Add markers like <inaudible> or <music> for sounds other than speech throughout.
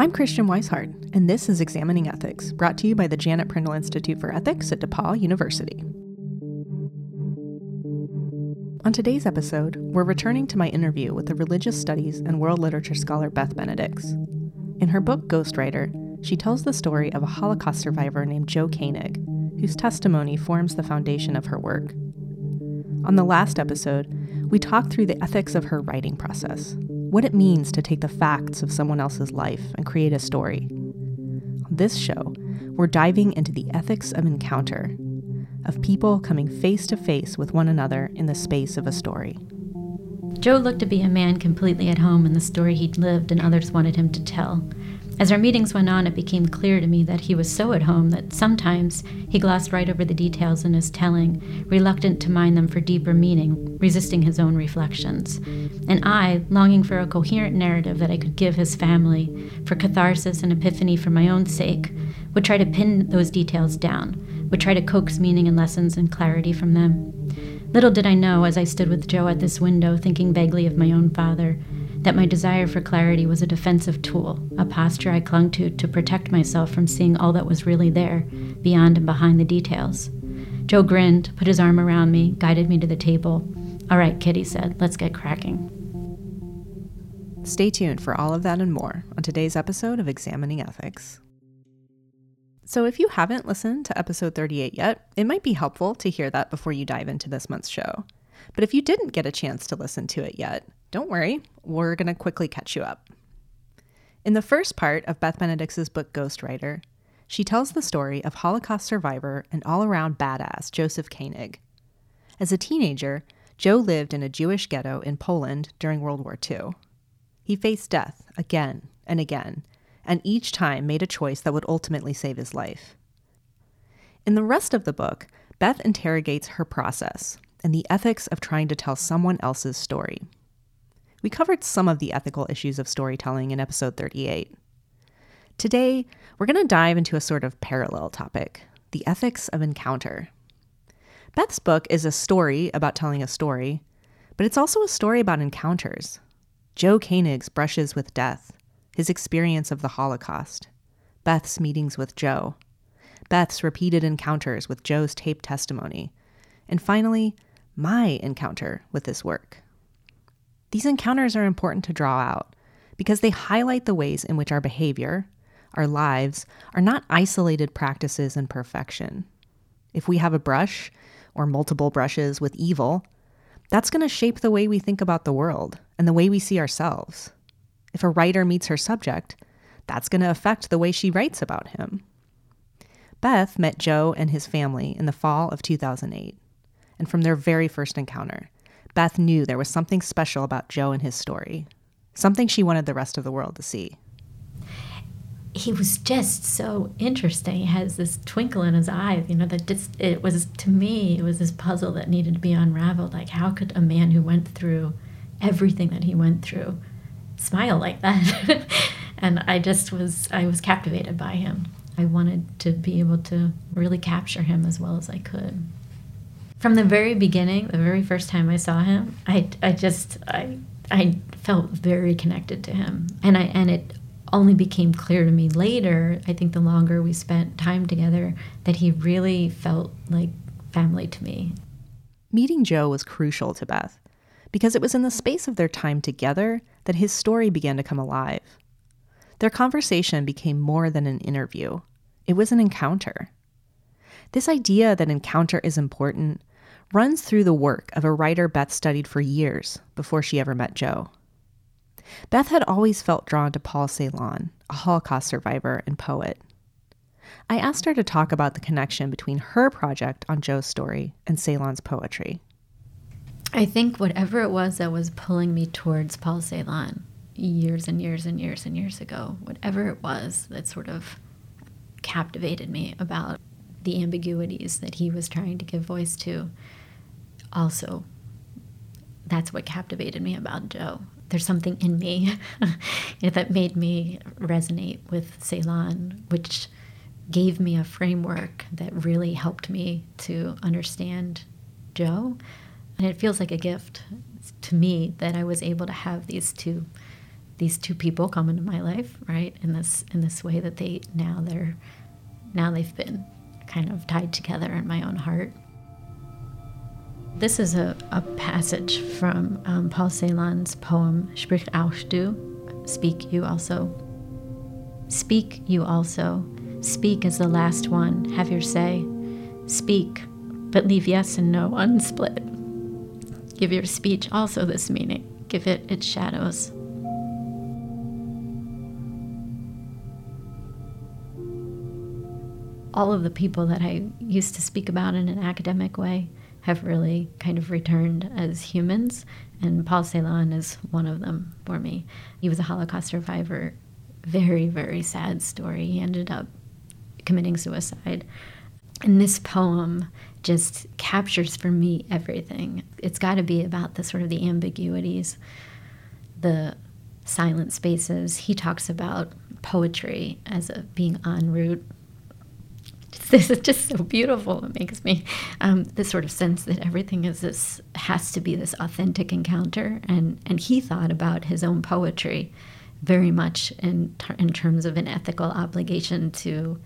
I'm Christiane Wisehart, and this is Examining Ethics, brought to you by the Janet Prindle Institute for Ethics at DePauw University. On today's episode, we're returning to my interview with the religious studies and world literature scholar Beth Benedix. In her book Ghostwriter, she tells the story of a Holocaust survivor named Joe Koenig, whose testimony forms the foundation of her work. On the last episode, we talked through the ethics of her writing process, what it means to take the facts of someone else's life and create a story. On this show, we're diving into the ethics of encounter, of people coming face to face with one another in the space of a story. Joe looked to be a man completely at home in the story he'd lived and others wanted him to tell. As our meetings went on, it became clear to me that he was so at home that sometimes he glossed right over the details in his telling, reluctant to mine them for deeper meaning, resisting his own reflections. And I, longing for a coherent narrative that I could give his family, for catharsis and epiphany for my own sake, would try to pin those details down, would try to coax meaning and lessons and clarity from them. Little did I know, as I stood with Joe at this window, thinking vaguely of my own father, that my desire for clarity was a defensive tool, a posture I clung to to protect myself from seeing all that was really there, beyond and behind the details. Joe grinned, put his arm around me, guided me to the table. All right, he said, let's get cracking. Stay tuned for all of that and more on today's episode of Examining Ethics. So, if you haven't listened to episode 38 yet, it might be helpful to hear that before you dive into this month's show. But if you didn't get a chance to listen to it yet, don't worry, we're going to quickly catch you up. In the first part of Beth Benedix's book Ghostwriter, she tells the story of Holocaust survivor and all around badass Joseph Koenig. As a teenager, Joe lived in a Jewish ghetto in Poland during World War II. He faced death again and again, and each time made a choice that would ultimately save his life. In the rest of the book, Beth interrogates her process and the ethics of trying to tell someone else's story. We covered some of the ethical issues of storytelling in episode 38. Today, we're going to dive into a sort of parallel topic the ethics of encounter. Beth's book is a story about telling a story, but it's also a story about encounters. Joe Koenig's brushes with death, his experience of the Holocaust, Beth's meetings with Joe, Beth's repeated encounters with Joe's taped testimony, and finally, my encounter with this work. These encounters are important to draw out because they highlight the ways in which our behavior, our lives, are not isolated practices in perfection. If we have a brush or multiple brushes with evil, that's going to shape the way we think about the world and the way we see ourselves. If a writer meets her subject, that's going to affect the way she writes about him. Beth met Joe and his family in the fall of 2008, and from their very first encounter, Beth knew there was something special about Joe and his story, something she wanted the rest of the world to see. He was just so interesting. He has this twinkle in his eye, you know, that just, it was, to me, it was this puzzle that needed to be unraveled. Like, how could a man who went through everything that he went through smile like that? <laughs> and I just was, I was captivated by him. I wanted to be able to really capture him as well as I could from the very beginning, the very first time I saw him, I, I just I I felt very connected to him, and I and it only became clear to me later. I think the longer we spent time together, that he really felt like family to me. Meeting Joe was crucial to Beth because it was in the space of their time together that his story began to come alive. Their conversation became more than an interview, it was an encounter. This idea that encounter is important runs through the work of a writer Beth studied for years before she ever met Joe. Beth had always felt drawn to Paul Celan, a Holocaust survivor and poet. I asked her to talk about the connection between her project on Joe's story and Celan's poetry. I think whatever it was that was pulling me towards Paul Celan years and years and years and years ago, whatever it was that sort of captivated me about the ambiguities that he was trying to give voice to, also that's what captivated me about Joe. There's something in me <laughs> that made me resonate with Celan, which gave me a framework that really helped me to understand Joe. And it feels like a gift to me that I was able to have these two these two people come into my life, right? In this in this way that they now they're now they've been kind of tied together in my own heart. This is a, a passage from um, Paul Celan's poem Sprich auch du, Speak you also. Speak you also. Speak as the last one, have your say. Speak, but leave yes and no unsplit. Give your speech also this meaning, give it its shadows. All of the people that I used to speak about in an academic way have really kind of returned as humans, and Paul Celan is one of them for me. He was a Holocaust survivor. Very, very sad story. He ended up committing suicide. And this poem just captures for me everything. It's got to be about the sort of the ambiguities, the silent spaces. He talks about poetry as a being en route <laughs> this is just so beautiful. It makes me um, this sort of sense that everything is this has to be this authentic encounter, and and he thought about his own poetry very much in ter- in terms of an ethical obligation to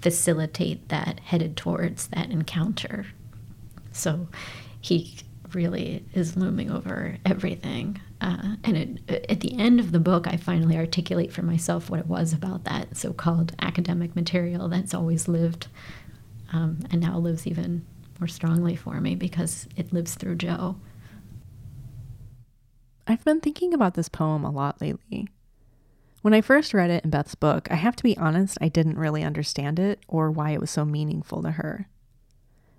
facilitate that, headed towards that encounter. So he really is looming over everything. Uh, and it, at the end of the book, I finally articulate for myself what it was about that so called academic material that's always lived um, and now lives even more strongly for me because it lives through Joe. I've been thinking about this poem a lot lately. When I first read it in Beth's book, I have to be honest, I didn't really understand it or why it was so meaningful to her.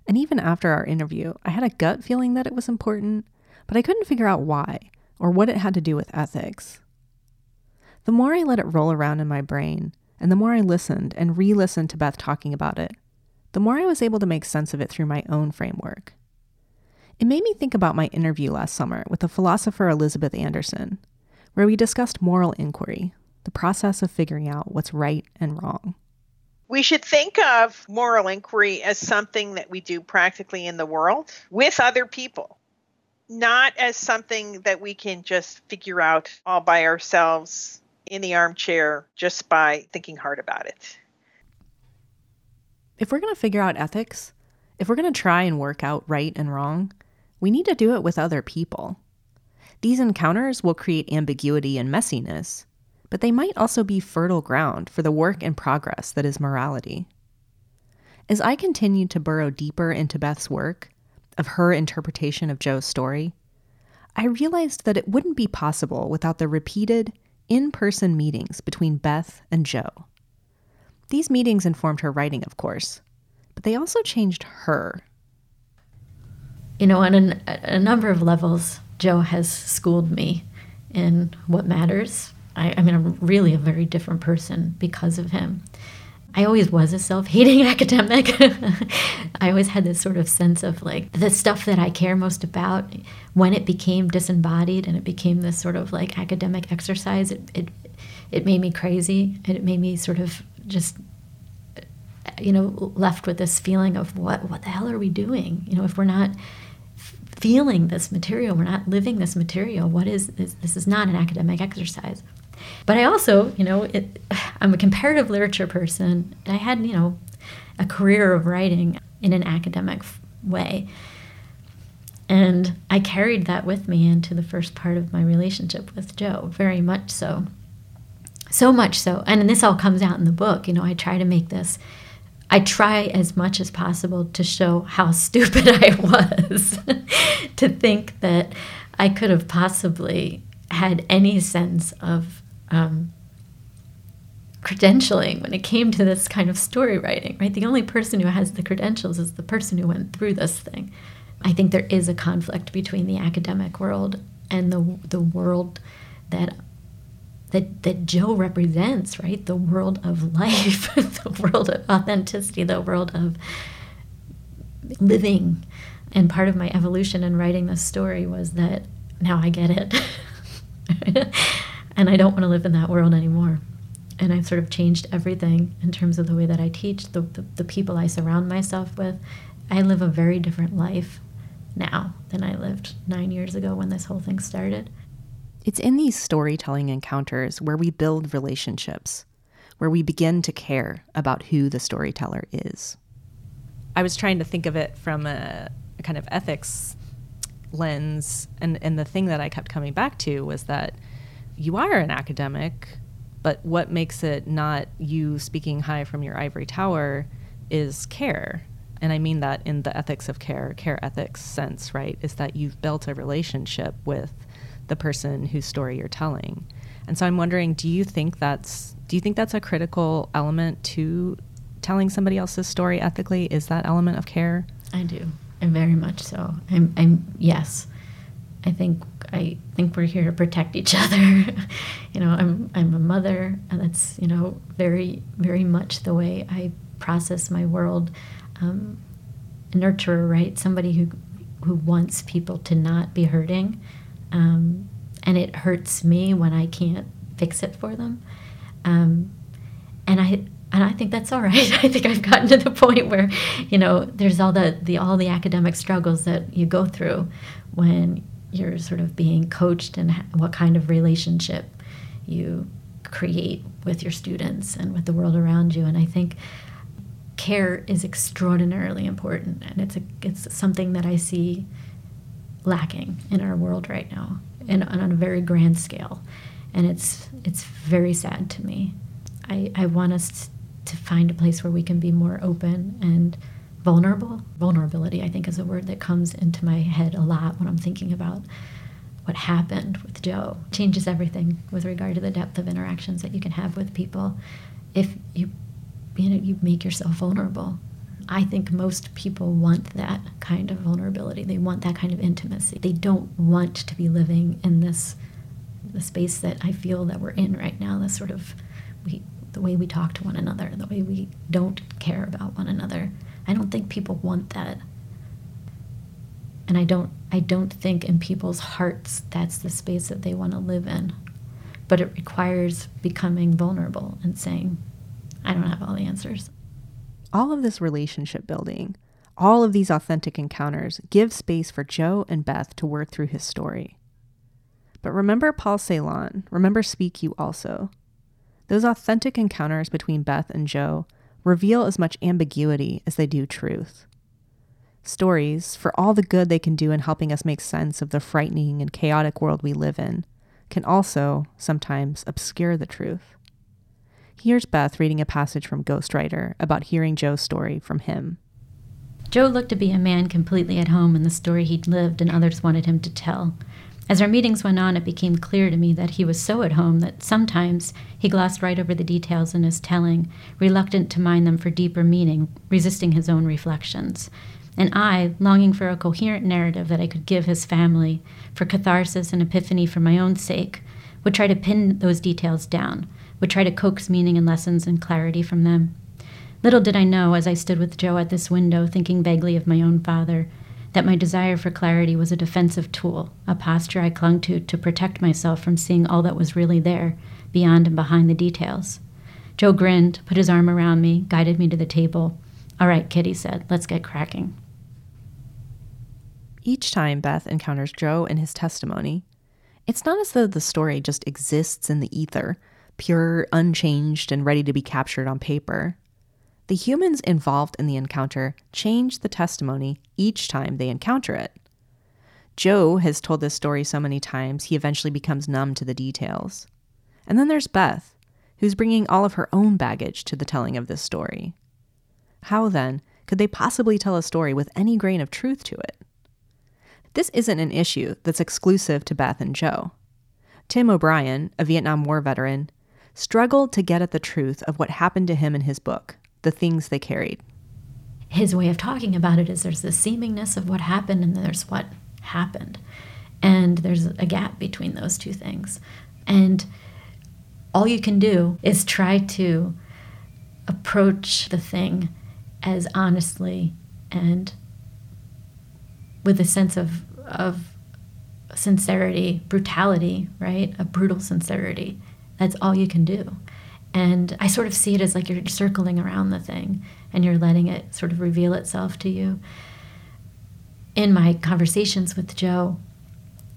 And even after our interview, I had a gut feeling that it was important, but I couldn't figure out why or what it had to do with ethics. The more I let it roll around in my brain, and the more I listened and re listened to Beth talking about it, the more I was able to make sense of it through my own framework. It made me think about my interview last summer with the philosopher Elizabeth Anderson, where we discussed moral inquiry, the process of figuring out what's right and wrong. We should think of moral inquiry as something that we do practically in the world with other people, not as something that we can just figure out all by ourselves in the armchair just by thinking hard about it. If we're going to figure out ethics, if we're going to try and work out right and wrong, we need to do it with other people. These encounters will create ambiguity and messiness, but they might also be fertile ground for the work and progress that is morality. As I continued to burrow deeper into Beth's work, of her interpretation of Joe's story, I realized that it wouldn't be possible without the repeated, in person meetings between Beth and Joe. These meetings informed her writing, of course, but they also changed her. You know, on a, a number of levels, Joe has schooled me in what matters I, I mean, I'm really a very different person because of him. I always was a self hating <laughs> academic. <laughs> I always had this sort of sense of like the stuff that I care most about, when it became disembodied and it became this sort of like academic exercise, it, it, it made me crazy. It made me sort of just, you know, left with this feeling of what, what the hell are we doing? You know, if we're not feeling this material, we're not living this material, what is this? This is not an academic exercise. But I also, you know, it, I'm a comparative literature person. I had, you know, a career of writing in an academic way. And I carried that with me into the first part of my relationship with Joe, very much so. So much so. And this all comes out in the book. You know, I try to make this, I try as much as possible to show how <laughs> stupid I was <laughs> to think that I could have possibly had any sense of um, credentialing when it came to this kind of story writing, right? The only person who has the credentials is the person who went through this thing. I think there is a conflict between the academic world and the the world that that that Joe represents, right? The world of life, <laughs> the world of authenticity, the world of living. And part of my evolution in writing this story was that now I get it. <laughs> And I don't want to live in that world anymore. And I've sort of changed everything in terms of the way that I teach, the, the, the people I surround myself with. I live a very different life now than I lived nine years ago when this whole thing started. It's in these storytelling encounters where we build relationships, where we begin to care about who the storyteller is. I was trying to think of it from a, a kind of ethics lens, and, and the thing that I kept coming back to was that you are an academic, but what makes it not you speaking high from your ivory tower is care. And I mean that in the ethics of care, care ethics sense, right? Is that you've built a relationship with the person whose story you're telling. And so I'm wondering, do you think that's do you think that's a critical element to telling somebody else's story ethically? Is that element of care? I do, and very much so. I'm, I'm yes. I think I think we're here to protect each <laughs> other. you know, I'm I'm a mother, and that's you know very very much the way I process my world. Um, nurturer, right? Somebody who who wants people to not be hurting, um, and it hurts me when I can't fix it for them. Um, and I and I think that's all right. <laughs> I think I've gotten to the point where, you know, there's all the, the all the academic struggles that you go through when you're sort of being coached and what kind of relationship you create with your students and with the world around you. And I think care is extraordinarily important, and it's a it's something that I see lacking in our world right now, and on a very grand scale, and it's it's very sad to me. I I want us to find a place where we can be more open and vulnerable. Vulnerability, I think, is a word that comes into my head a lot when I'm thinking about what happened with Joe. Changes everything with regard to the depth of interactions that you can have with people if you you know you make yourself vulnerable. I think most people want that kind of vulnerability. They want that kind of intimacy. They don't want to be living in this the space that I feel that we're in right now, this sort of we the way we talk to one another, the way we don't care about one another. I don't think people want that. And I don't I don't think in people's hearts that's the space that they want to live in. But it requires becoming vulnerable and saying, I don't have all the answers. All of this relationship building, all of these authentic encounters give space for Joe and Beth to work through his story. But remember Paul Celan, remember Speak You also. Those authentic encounters between Beth and Joe reveal as much ambiguity as they do truth. Stories, for all the good they can do in helping us make sense of the frightening and chaotic world we live in, can also, sometimes, obscure the truth. Here's Beth reading a passage from Ghostwriter about hearing Joe's story from him. Joe looked to be a man completely at home in the story he'd lived and others wanted him to tell. As our meetings went on, it became clear to me that he was so at home that sometimes he glossed right over the details in his telling, reluctant to mind them for deeper meaning, resisting his own reflections. And I, longing for a coherent narrative that I could give his family, for catharsis and epiphany for my own sake, would try to pin those details down, would try to coax meaning and lessons and clarity from them. Little did I know, as I stood with Joe at this window, thinking vaguely of my own father, that my desire for clarity was a defensive tool, a posture I clung to to protect myself from seeing all that was really there, beyond and behind the details. Joe grinned, put his arm around me, guided me to the table. All right, kid, he said, let's get cracking. Each time Beth encounters Joe in his testimony, it's not as though the story just exists in the ether, pure, unchanged, and ready to be captured on paper. The humans involved in the encounter change the testimony each time they encounter it. Joe has told this story so many times he eventually becomes numb to the details. And then there's Beth, who's bringing all of her own baggage to the telling of this story. How then could they possibly tell a story with any grain of truth to it? This isn't an issue that's exclusive to Beth and Joe. Tim O'Brien, a Vietnam War veteran, struggled to get at the truth of what happened to him in his book, the things they carried. His way of talking about it is there's the seemingness of what happened and there's what happened. And there's a gap between those two things. And all you can do is try to approach the thing as honestly and with a sense of, of sincerity, brutality, right? A brutal sincerity. That's all you can do. And I sort of see it as like you're circling around the thing and you're letting it sort of reveal itself to you. In my conversations with Joe,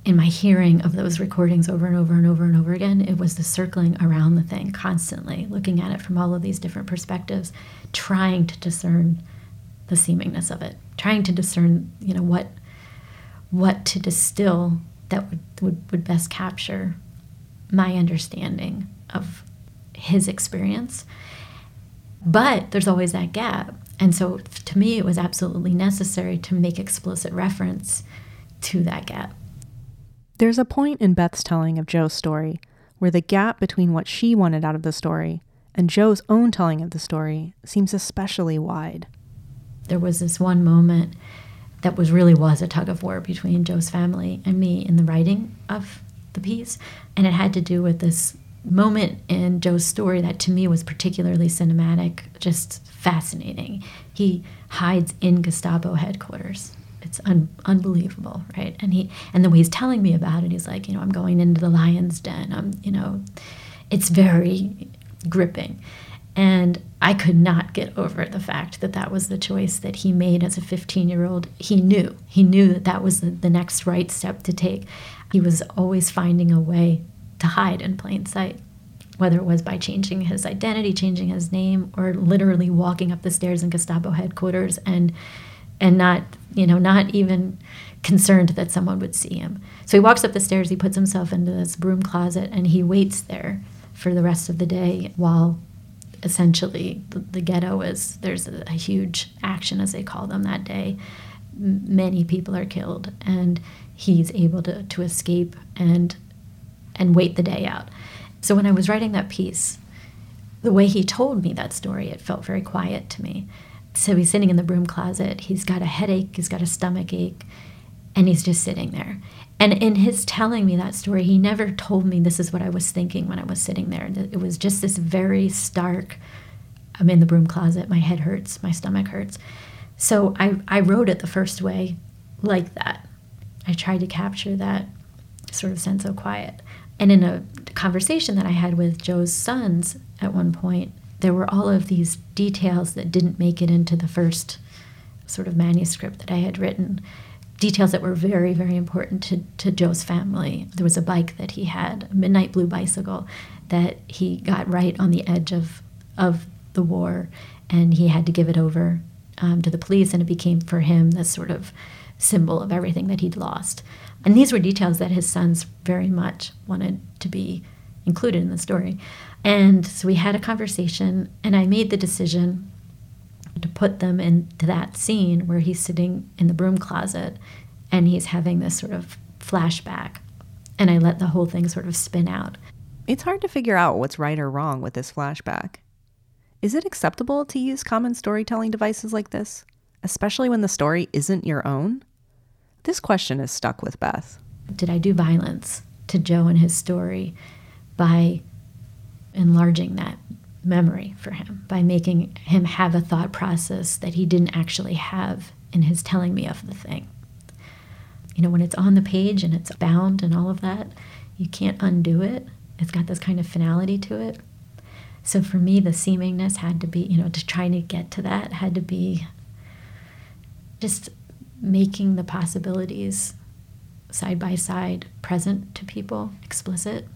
in my hearing of those recordings over and over and over and over again, it was the circling around the thing constantly, looking at it from all of these different perspectives, trying to discern the seemingness of it, trying to discern, you know, what what to distill that would, would, would best capture my understanding of his experience. But there's always that gap. And so to me, it was absolutely necessary to make explicit reference to that gap. There's a point in Beth's telling of Joe's story where the gap between what she wanted out of the story and Joe's own telling of the story seems especially wide. There was this one moment that was really was a tug of war between Joe's family and me in the writing of the piece, and it had to do with this moment in Joe's story that to me was particularly cinematic, just fascinating. He hides in Gestapo headquarters. It's un- unbelievable, right? And he and the way he's telling me about it, he's like, you know, I'm going into the lion's den. I'm, you know, it's very gripping. And I could not get over the fact that that was the choice that he made as a 15 year old. He knew, he knew that that was the, the next right step to take. He was always finding a way to hide in plain sight, whether it was by changing his identity, changing his name, or literally walking up the stairs in Gestapo headquarters and and not, you know, not even concerned that someone would see him. So he walks up the stairs, he puts himself into this broom closet, and he waits there for the rest of the day while essentially the, the ghetto is there's a, a, huge action as they call them that day M- many people are killed and he's able to, to escape and and wait the day out so when i was writing that piece the way he told me that story it felt very quiet to me so he's sitting in the broom closet he's got a headache he's got a stomach ache and he's just sitting there and in his telling me that story, he never told me this is what I was thinking when I was sitting there. It was just this very stark I'm in the broom closet, my head hurts, my stomach hurts. So I, I wrote it the first way like that. I tried to capture that sort of sense of quiet. And in a conversation that I had with Joe's sons at one point, there were all of these details that didn't make it into the first sort of manuscript that I had written details that were very, very important to, to Joe's family. There was a bike that he had, a midnight blue bicycle, that he got right on the edge of, of the war, and he had to give it over um, to the police, and it became for him this sort of symbol of everything that he'd lost. And these were details that his sons very much wanted to be included in the story. And so we had a conversation, and I made the decision to put them into that scene where he's sitting in the broom closet and he's having this sort of flashback. And I let the whole thing sort of spin out. It's hard to figure out what's right or wrong with this flashback. Is it acceptable to use common storytelling devices like this, especially when the story isn't your own? This question is stuck with Beth. Did I do violence to Joe and his story by enlarging that memory for him by making him have a thought process that he didn't actually have in his telling me of the thing. You know, when it's on the page and it's bound and all of that, you can't undo it. It's got this kind of finality to it. So for me, the seemingness had to be, you know, to trying to get to that had to be just making the possibilities side by side present to people, explicit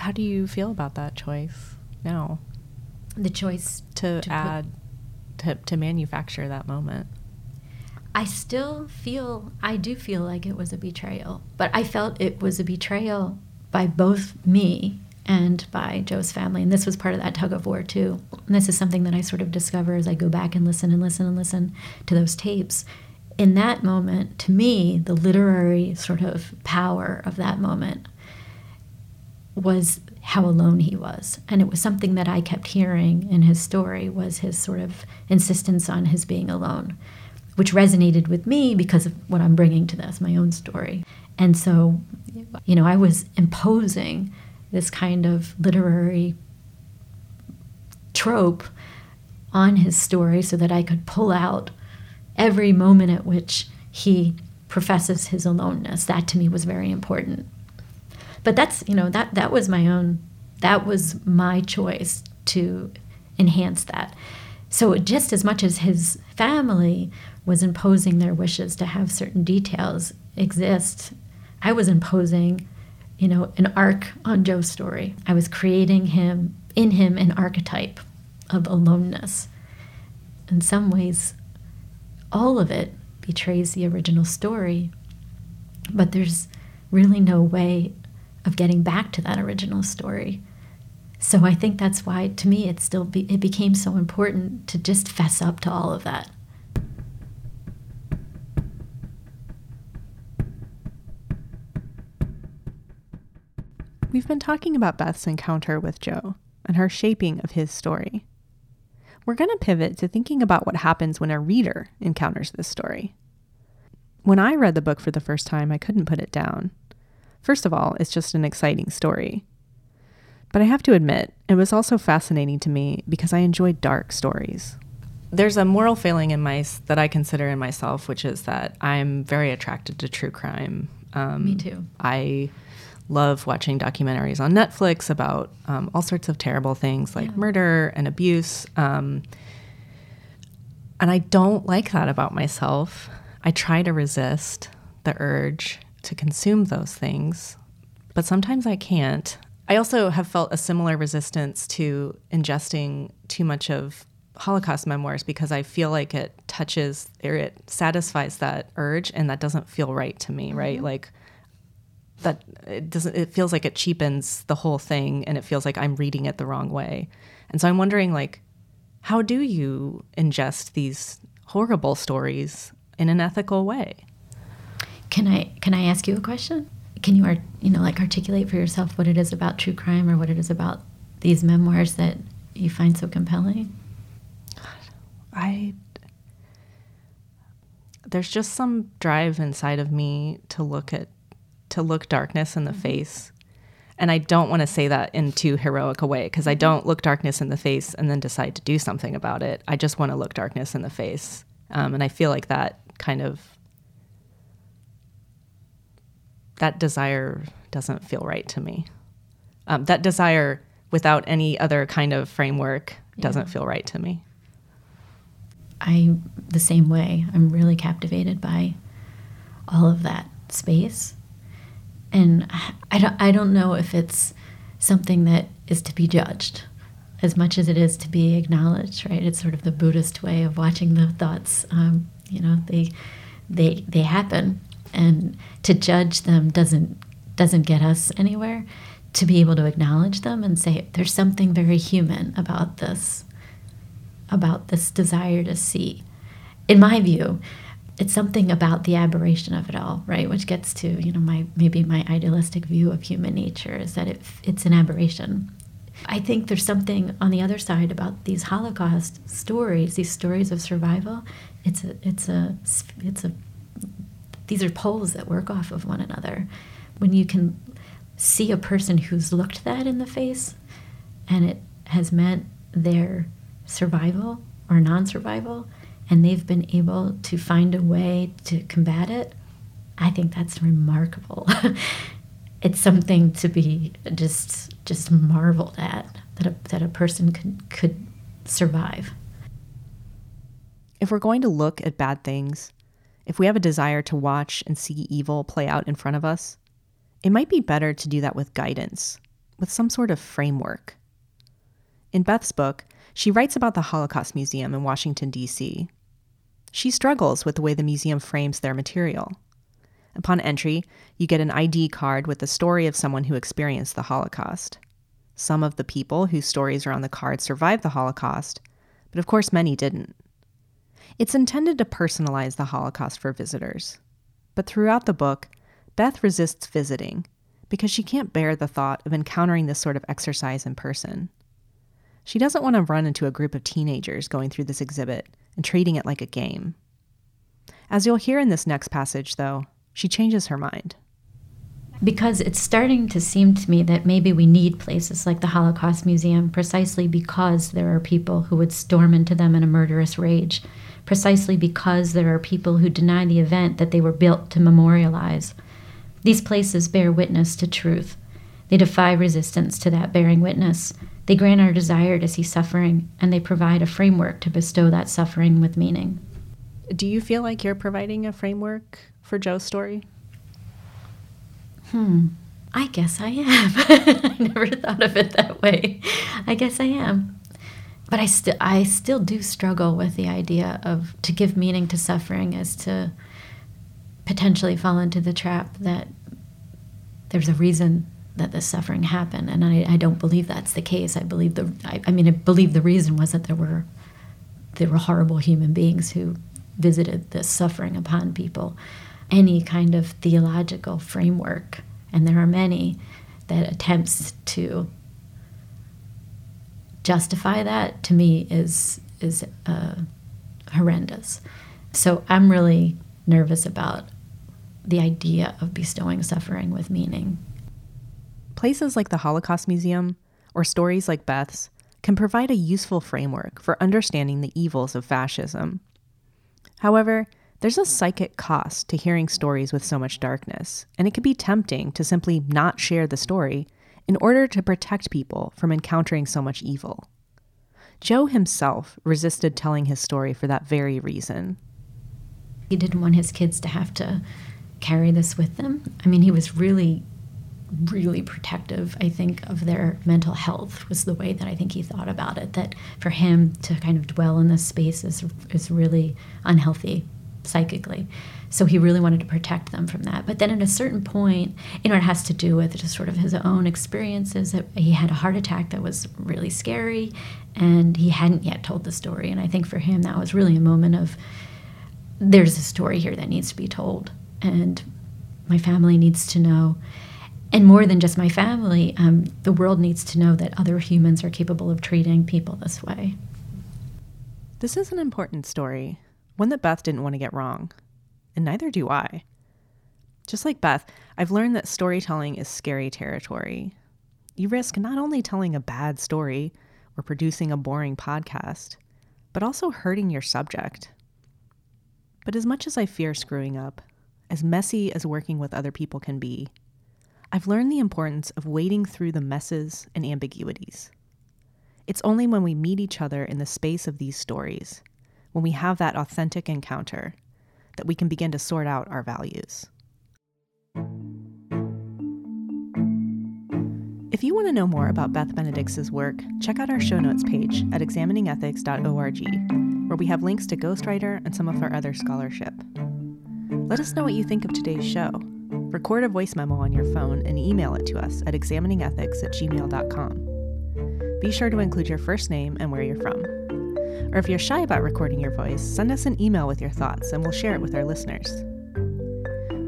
how do you feel about that choice now? The choice to, to add to, to manufacture that moment. I still feel I do feel like it was a betrayal, but I felt it was a betrayal by both me and by Joe's family. And this was part of that tug of war, too. And this is something that I sort of discover as I go back and listen and listen and listen to those tapes. In that moment, to me, the literary sort of power of that moment was how alone he was and it was something that i kept hearing in his story was his sort of insistence on his being alone which resonated with me because of what i'm bringing to this my own story and so you know i was imposing this kind of literary trope on his story so that i could pull out every moment at which he professes his aloneness. That to me was very important. But that's you know that that was my own that was my choice to enhance that. So, just as much as his family was imposing their wishes to have certain details exist, I was imposing, you know, an arc on Joe's story. I was creating him, in him, an archetype of aloneness. In some ways, all of it betrays the original story, but there's really no way of getting back to that original story. So I think that's why, to me, it still be, it became so important to just fess up to all of that. We've been talking about Beth's encounter with Joe and her shaping of his story. We're going to pivot to thinking about what happens when a reader encounters this story. When I read the book for the first time, I couldn't put it down. First of all, it's just an exciting story. But I have to admit, it was also fascinating to me because I enjoy dark stories. There's a moral failing in my that I consider in myself, which is that I'm very attracted to true crime. Um, me too. I love watching documentaries on Netflix about um, all sorts of terrible things like yeah. murder and abuse. Um, and I don't like that about myself. I try to resist the urge to consume those things, but sometimes I can't. I also have felt a similar resistance to ingesting too much of Holocaust memoirs because I feel like it touches or it satisfies that urge and that doesn't feel right to me, mm-hmm. right? Like that it doesn't it feels like it cheapens the whole thing and it feels like I'm reading it the wrong way. And so I'm wondering like how do you ingest these horrible stories in an ethical way? Can I can I ask you a question? can you art, you know like articulate for yourself what it is about true crime or what it is about these memoirs that you find so compelling? I there's just some drive inside of me to look at to look darkness in the mm-hmm. face. And I don't want to say that in too heroic a way because I mm-hmm. don't look darkness in the face and then decide to do something about it. I just want to look darkness in the face. Um, and I feel like that kind of that desire doesn't feel right to me. Um, that desire without any other kind of framework doesn't yeah. feel right to me. I the same way. I'm really captivated by all of that space, and I don't. I don't know if it's something that is to be judged as much as it is to be acknowledged. Right? It's sort of the Buddhist way of watching the thoughts. Um, you know, they they they happen, and to judge them doesn't doesn't get us anywhere to be able to acknowledge them and say there's something very human about this about this desire to see in my view it's something about the aberration of it all right? Which gets to you know my maybe my idealistic view of human nature is that it, it's an aberration. I think there's something on the other side about these holocaust stories these stories of survival. It's a it's a it's a these are poles that work off of one another. When you can see a person who's looked that in the face and it has meant their survival or non survival, and they've been able to find a way to combat it, I think that's remarkable. <laughs> it's something to be just just marveled at that a, that a person could could survive. If we're going to look at bad things, if we have a desire to watch and see evil play out in front of us, it might be better to do that with guidance, with some sort of framework. In Beth's book, she writes about the Holocaust Museum in Washington, D.C. She struggles with the way the museum frames their material. Upon entry, you get an ID card with the story of someone who experienced the Holocaust. Some of the people whose stories are on the card survived the Holocaust, but of course, many didn't. It's intended to personalize the Holocaust for visitors. But throughout the book, Beth resists visiting because she can't bear the thought of encountering this sort of exercise in person. She doesn't want to run into a group of teenagers going through this exhibit and treating it like a game. As you'll hear in this next passage, though, she changes her mind. Because it's starting to seem to me that maybe we need places like the Holocaust Museum precisely because there are people who would storm into them in a murderous rage precisely because there are people who deny the event that they were built to memorialize. These places bear witness to truth. They defy resistance to that bearing witness. They grant our desire to see suffering, and they provide a framework to bestow that suffering with meaning. Do you feel like you're providing a framework for Joe's story? Hmm. I guess I am. <laughs> I never thought of it that way. I guess I am. But I still I still do struggle with the idea of to give meaning to suffering as to potentially fall into the trap that there's a reason that this suffering happened. And I, I don't believe that's the case. I believe the I, I mean I believe the reason was that there were there were horrible human beings who visited this suffering upon people. Any kind of theological framework and there are many that attempts to justify that to me is is uh, horrendous. So I'm really nervous about the idea of bestowing suffering with meaning. Places like the Holocaust Museum or stories like Beth's can provide a useful framework for understanding the evils of fascism. However, there's a psychic cost to hearing stories with so much darkness, and it can be tempting to simply not share the story in order to protect people from encountering so much evil. Joe himself resisted telling his story for that very reason. He didn't want his kids to have to carry this with them. I mean, he was really, really protective, I think, of their mental health, was the way that I think he thought about it. That for him to kind of dwell in this space is, is really unhealthy psychically. So he really wanted to protect them from that. But then at a certain point, you know, it has to do with just sort of his own experiences. He had a heart attack that was really scary, and he hadn't yet told the story. And I think for him, that was really a moment of there's a story here that needs to be told, and my family needs to know. And more than just my family, um, the world needs to know that other humans are capable of treating people this way. This is an important story one that Beth didn't want to get wrong. And neither do I. Just like Beth, I've learned that storytelling is scary territory. You risk not only telling a bad story or producing a boring podcast, but also hurting your subject. But as much as I fear screwing up, as messy as working with other people can be, I've learned the importance of wading through the messes and ambiguities. It's only when we meet each other in the space of these stories when we have that authentic encounter, that we can begin to sort out our values. If you want to know more about Beth Benedix's work, check out our show notes page at examiningethics.org, where we have links to Ghostwriter and some of our other scholarship. Let us know what you think of today's show. Record a voice memo on your phone and email it to us at examiningethics at gmail.com. Be sure to include your first name and where you're from. Or if you're shy about recording your voice, send us an email with your thoughts and we'll share it with our listeners.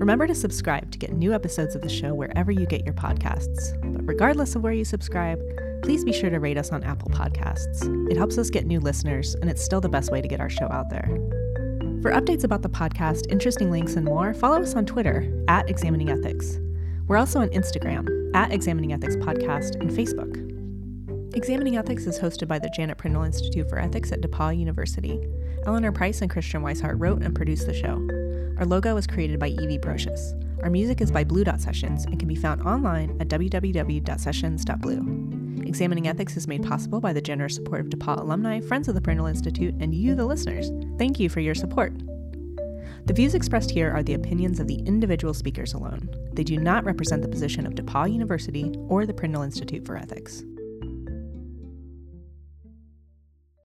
Remember to subscribe to get new episodes of the show wherever you get your podcasts. But regardless of where you subscribe, please be sure to rate us on Apple Podcasts. It helps us get new listeners, and it's still the best way to get our show out there. For updates about the podcast, interesting links, and more, follow us on Twitter at Examining Ethics. We're also on Instagram at Examining Ethics Podcast and Facebook. Examining Ethics is hosted by the Janet Prindle Institute for Ethics at DePauw University. Eleanor Price and Christiane Wisehart wrote and produced the show. Our logo was created by Evie Brocious. Our music is by Blue Dot Sessions and can be found online at www.sessions.blue. Examining Ethics is made possible by the generous support of DePauw alumni, friends of the Prindle Institute, and you, the listeners. Thank you for your support. The views expressed here are the opinions of the individual speakers alone. They do not represent the position of DePauw University or the Prindle Institute for Ethics.